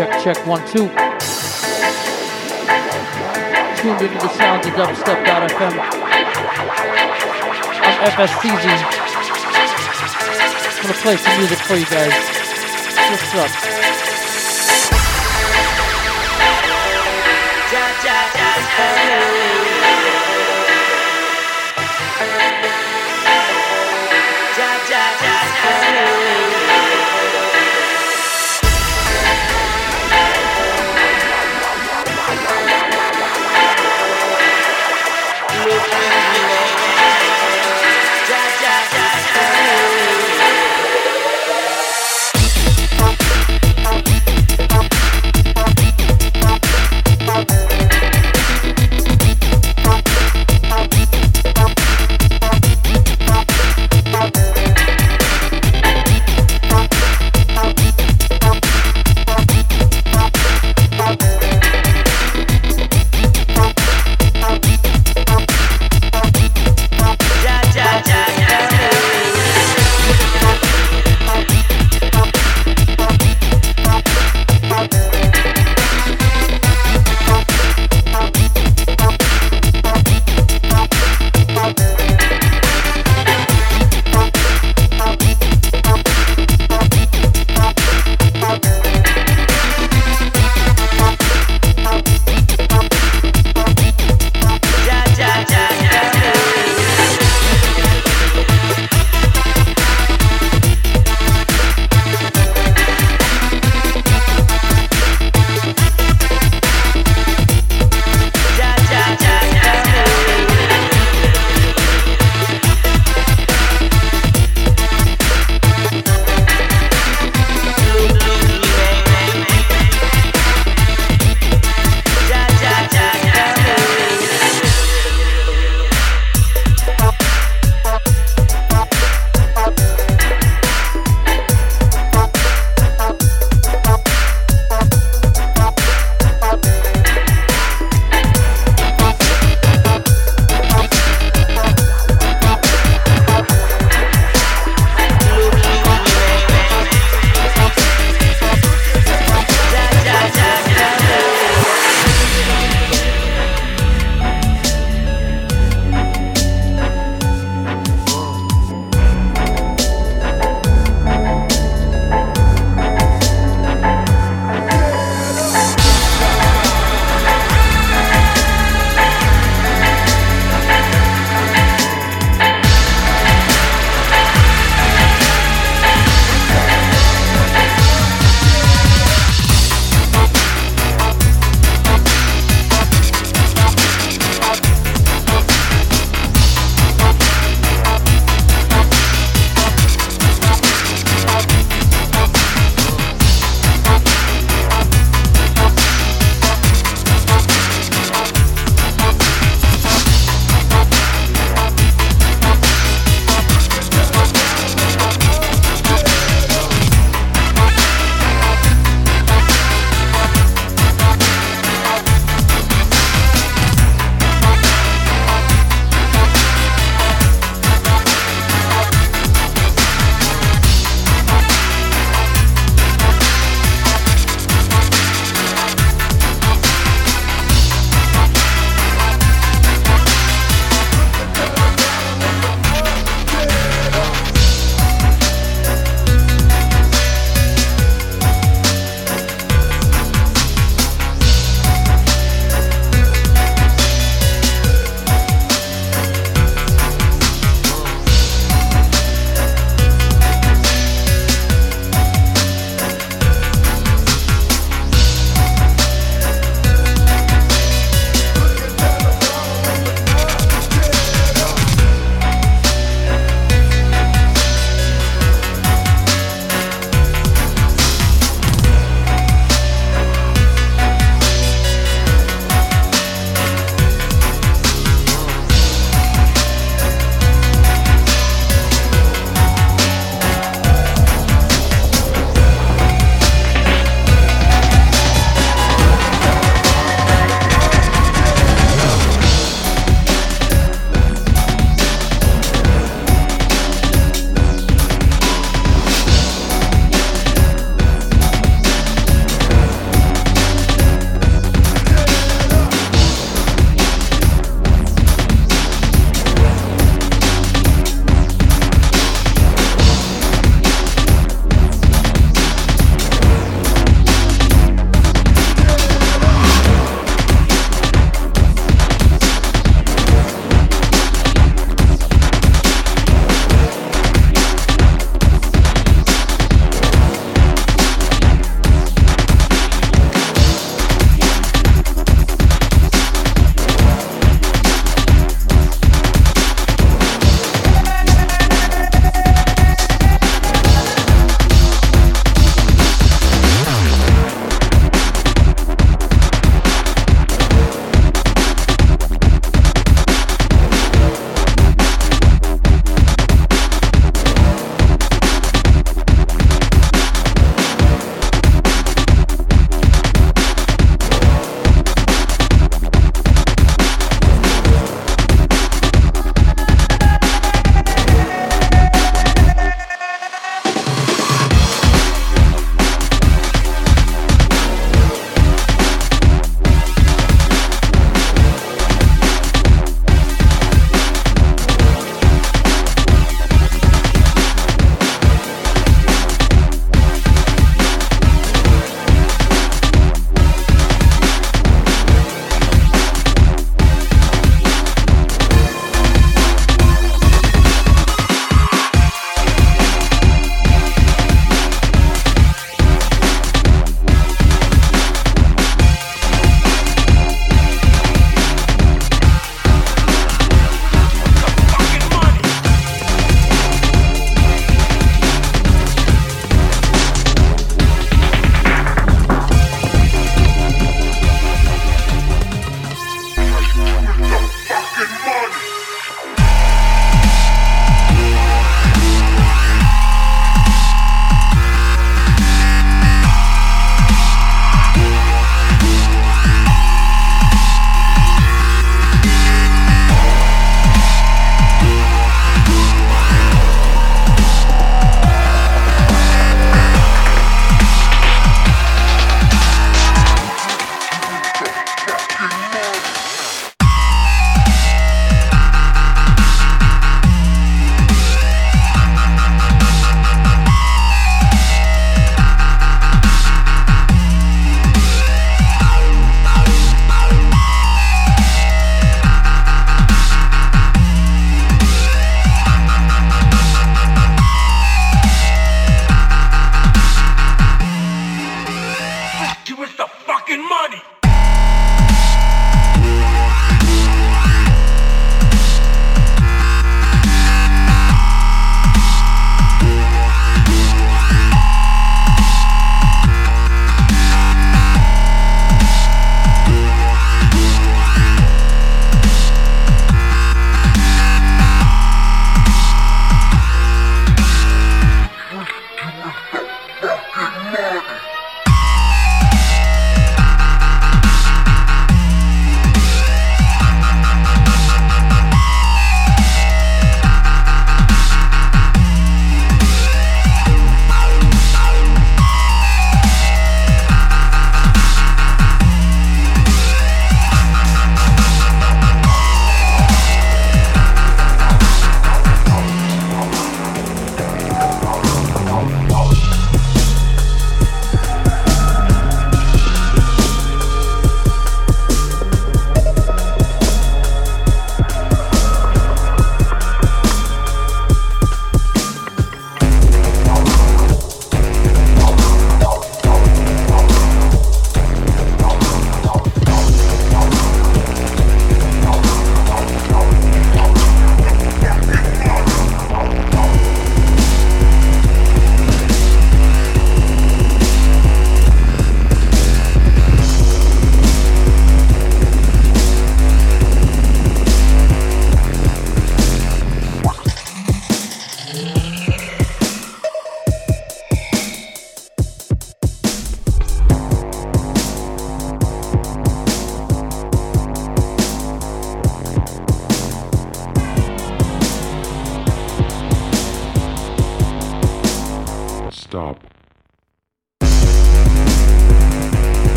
Check, check, one, two. Tuned into the sounds of dubstep.fm. I'm FSCZ. I'm gonna play some music for you guys. What's up? Ja, ja, ja,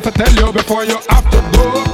Alright, I have to tell you before you have to go.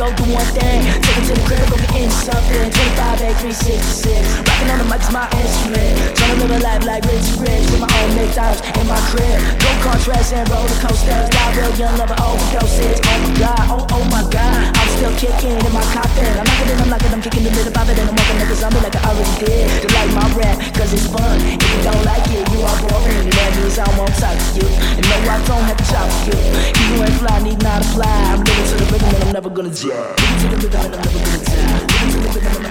Go do one thing. Something. 25 8 366. Rocking on the mic's my instrument. Trying to live a life like Rich Rich with my own McDonald's in my crib. Go contrast and roller coasters. Die real young, lover overdoses. Oh my god, oh oh my god. I'm still kicking in my coffin. I'm knocking it, I'm knocking, I'm kicking the little bop it, and I'm walking like a zombie like I already did. To like my rap, cause it's fun. If you don't like it, you are boring. And that means I won't talk to you. And no, I don't have to talk to you. You ain't fly, need not fly. I'm living to the rhythm and I'm never gonna die. Living to the rhythm and I'm never gonna die. Living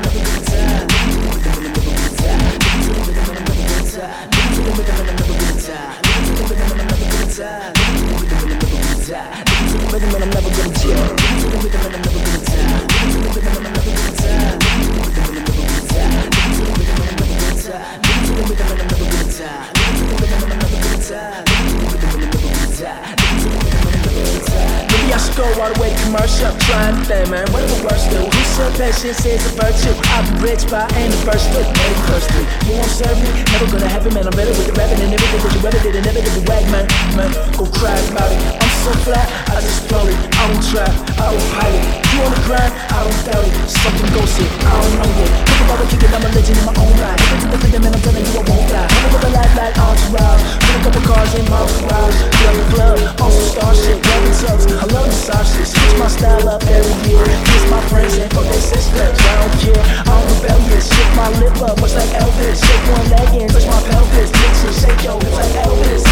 go all the way commercial. Try anything, man. What the worst do? Who said patience is a virtue? I'm rich, but ain't be rich by anniversary. Anniversary. You won't serve me? Never gonna have happen, man. I'm better with the rapping and everything that you ever did and never did the wag, man. Man, go cry about it. I'm so flat, I just float it. I don't trap, I don't pilot. On the grind, I don't doubt it. Something goes it, I don't know it. Think about it, kick I'm a legend in my own right. Look at the rhythm and I'm telling you I won't lie. Never live a life like entourage. Put a couple cars in my garage. Play a club, also star shit. Loving subs, I love the soft shit. Switch my style up every year. Kiss my friends and fuck their sisters. I don't care, I'm rebellious. Shake my lip up, much like Elvis. Shake one leg and touch my pelvis. Mix it, shake your hips like Elvis.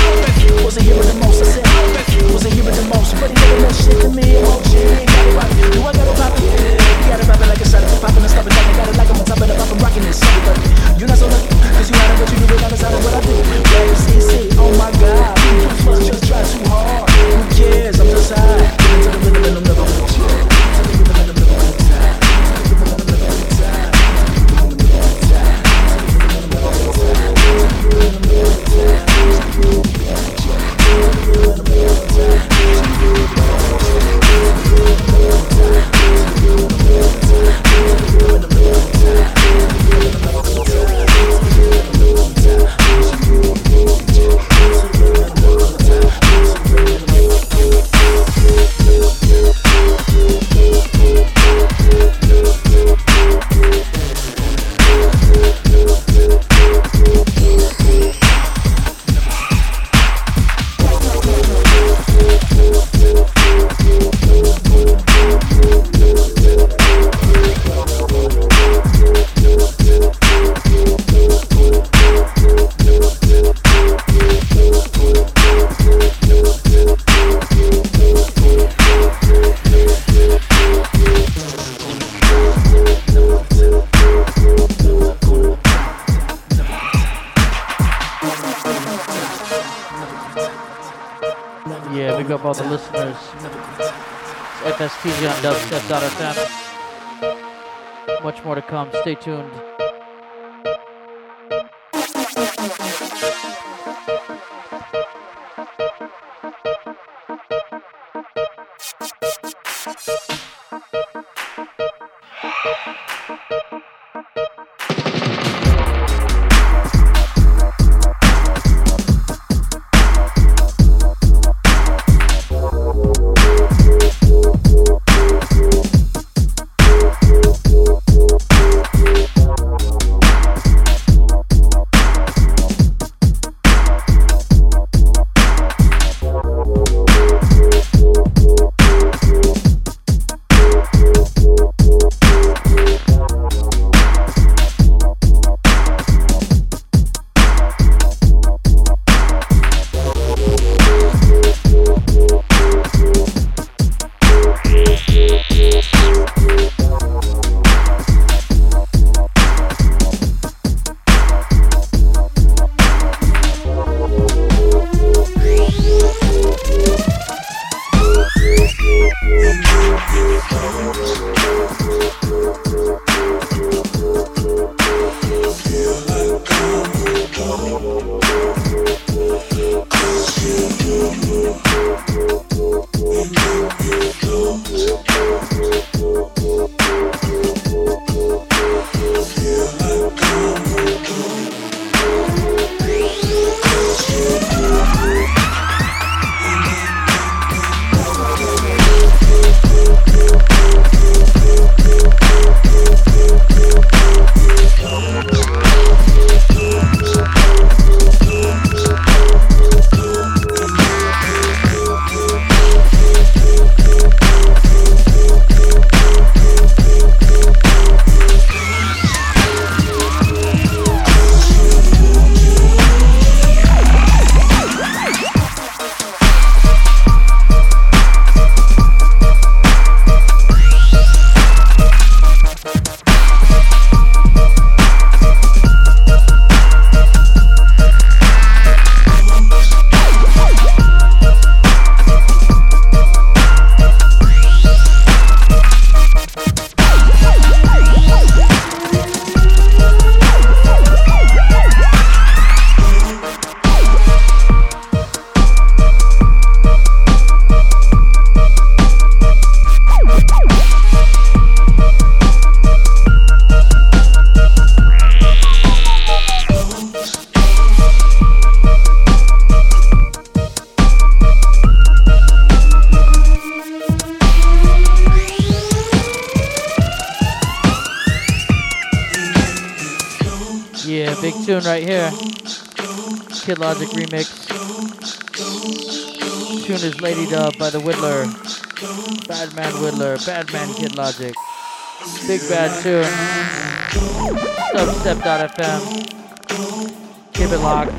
Wasn't here with the most, I said. Wasn't here with the most, but he never meant shit to me. It right. Do I got it pop? Yeah, got it like a and stopping. Like I got it like I'm on top of the pop. I'm rocking this. You're not so lucky. Cause you it, what you do, but as what I do. Oh my god. You just try too hard. Who cares? I'm just It's FSTG on dubstep.fm. Much more to come. Stay tuned. Remix. Tune is Lady Dub by the Widdler. Badman Widdler. Badman Kid Logic. Big bad tune. Dubstep.fm. Keep it locked.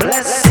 Bless.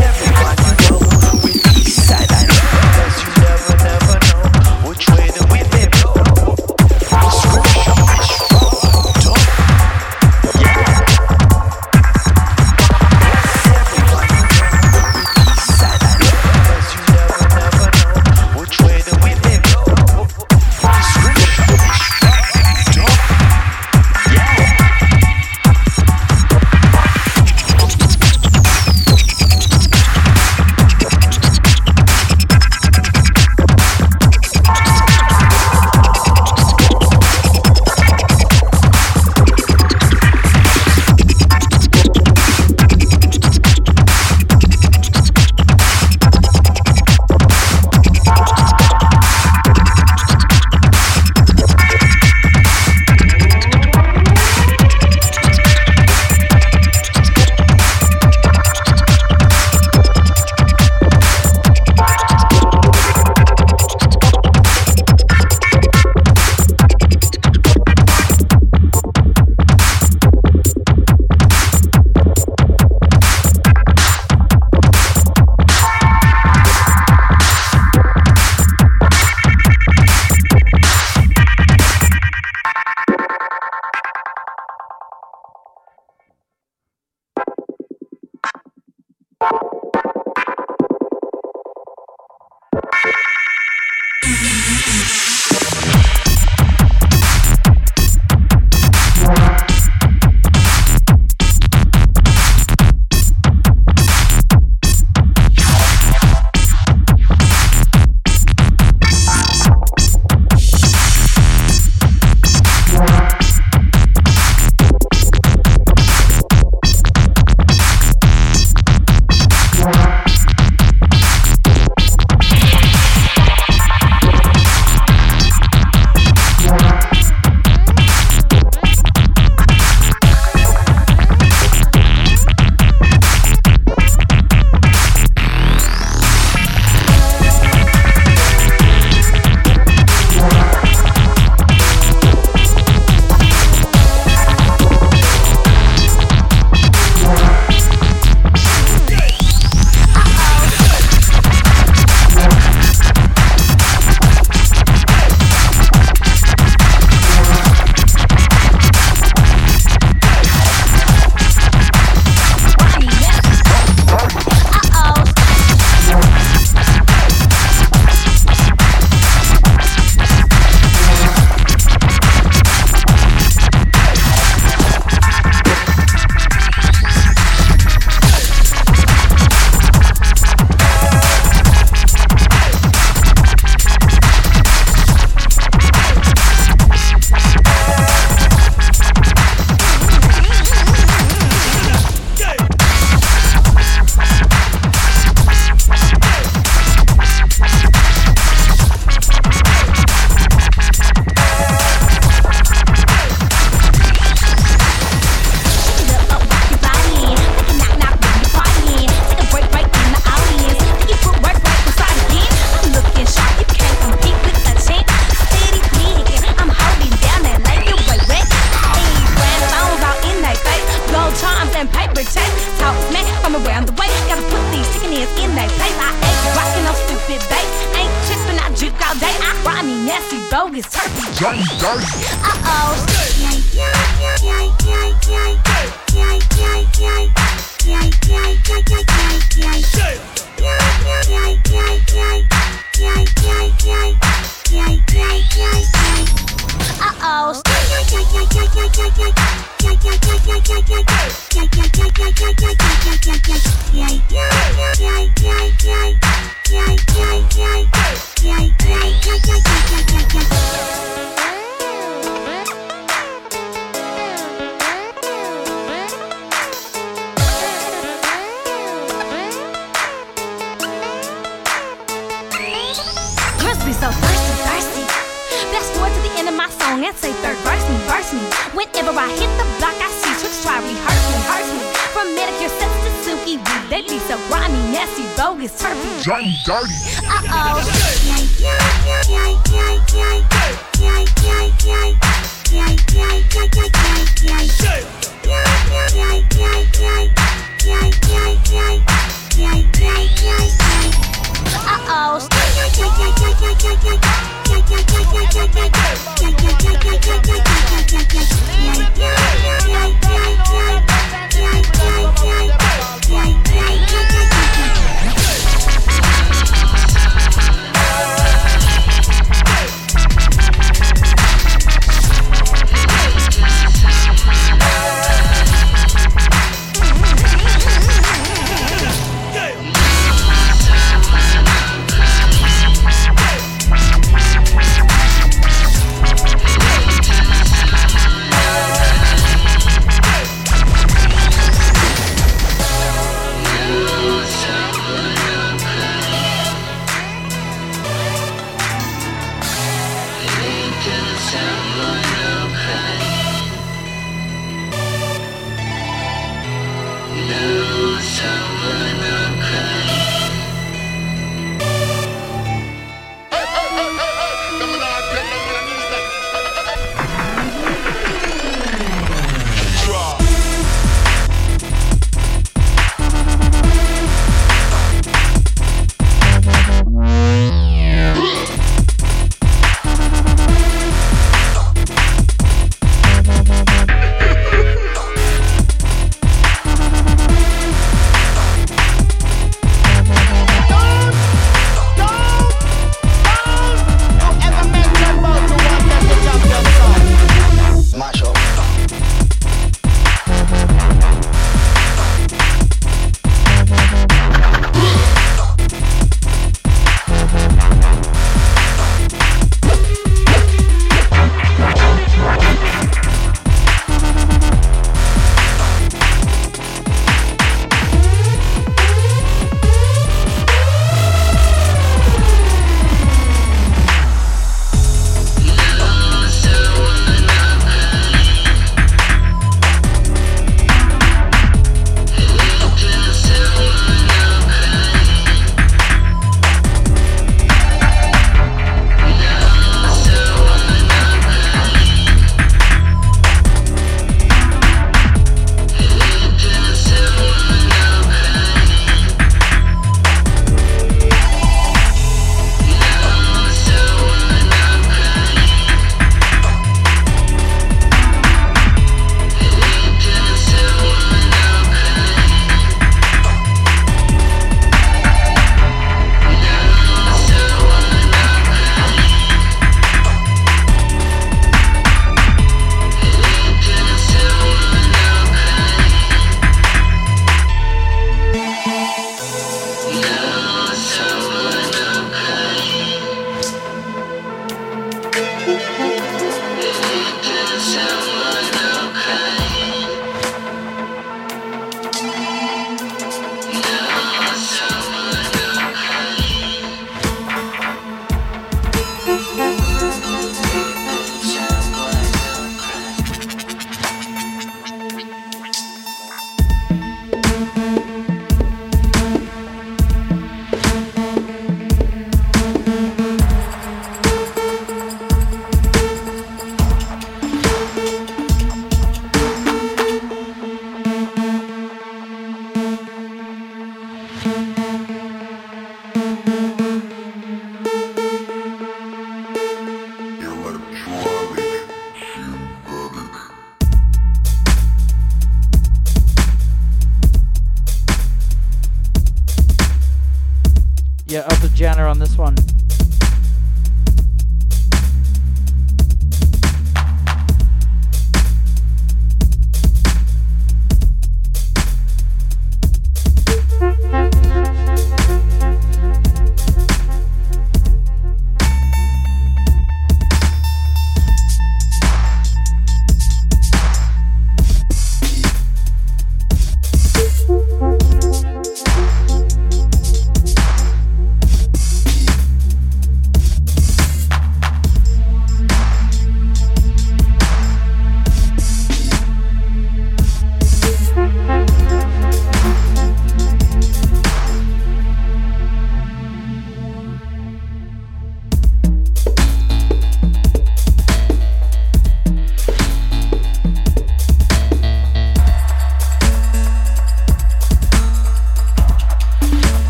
On this one.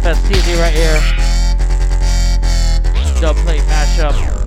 FSTZ right here. Dub plate mashup.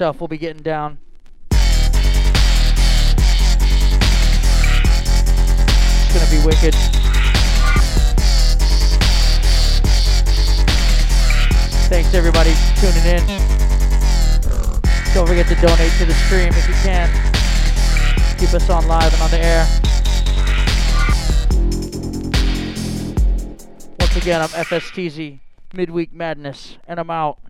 Myself will be getting down. It's gonna be wicked. Thanks everybody for tuning in. Don't forget to donate to the stream if you can. Keep us on live and on the air. Once again, I'm FSTZ, Midweek Madness, and I'm out.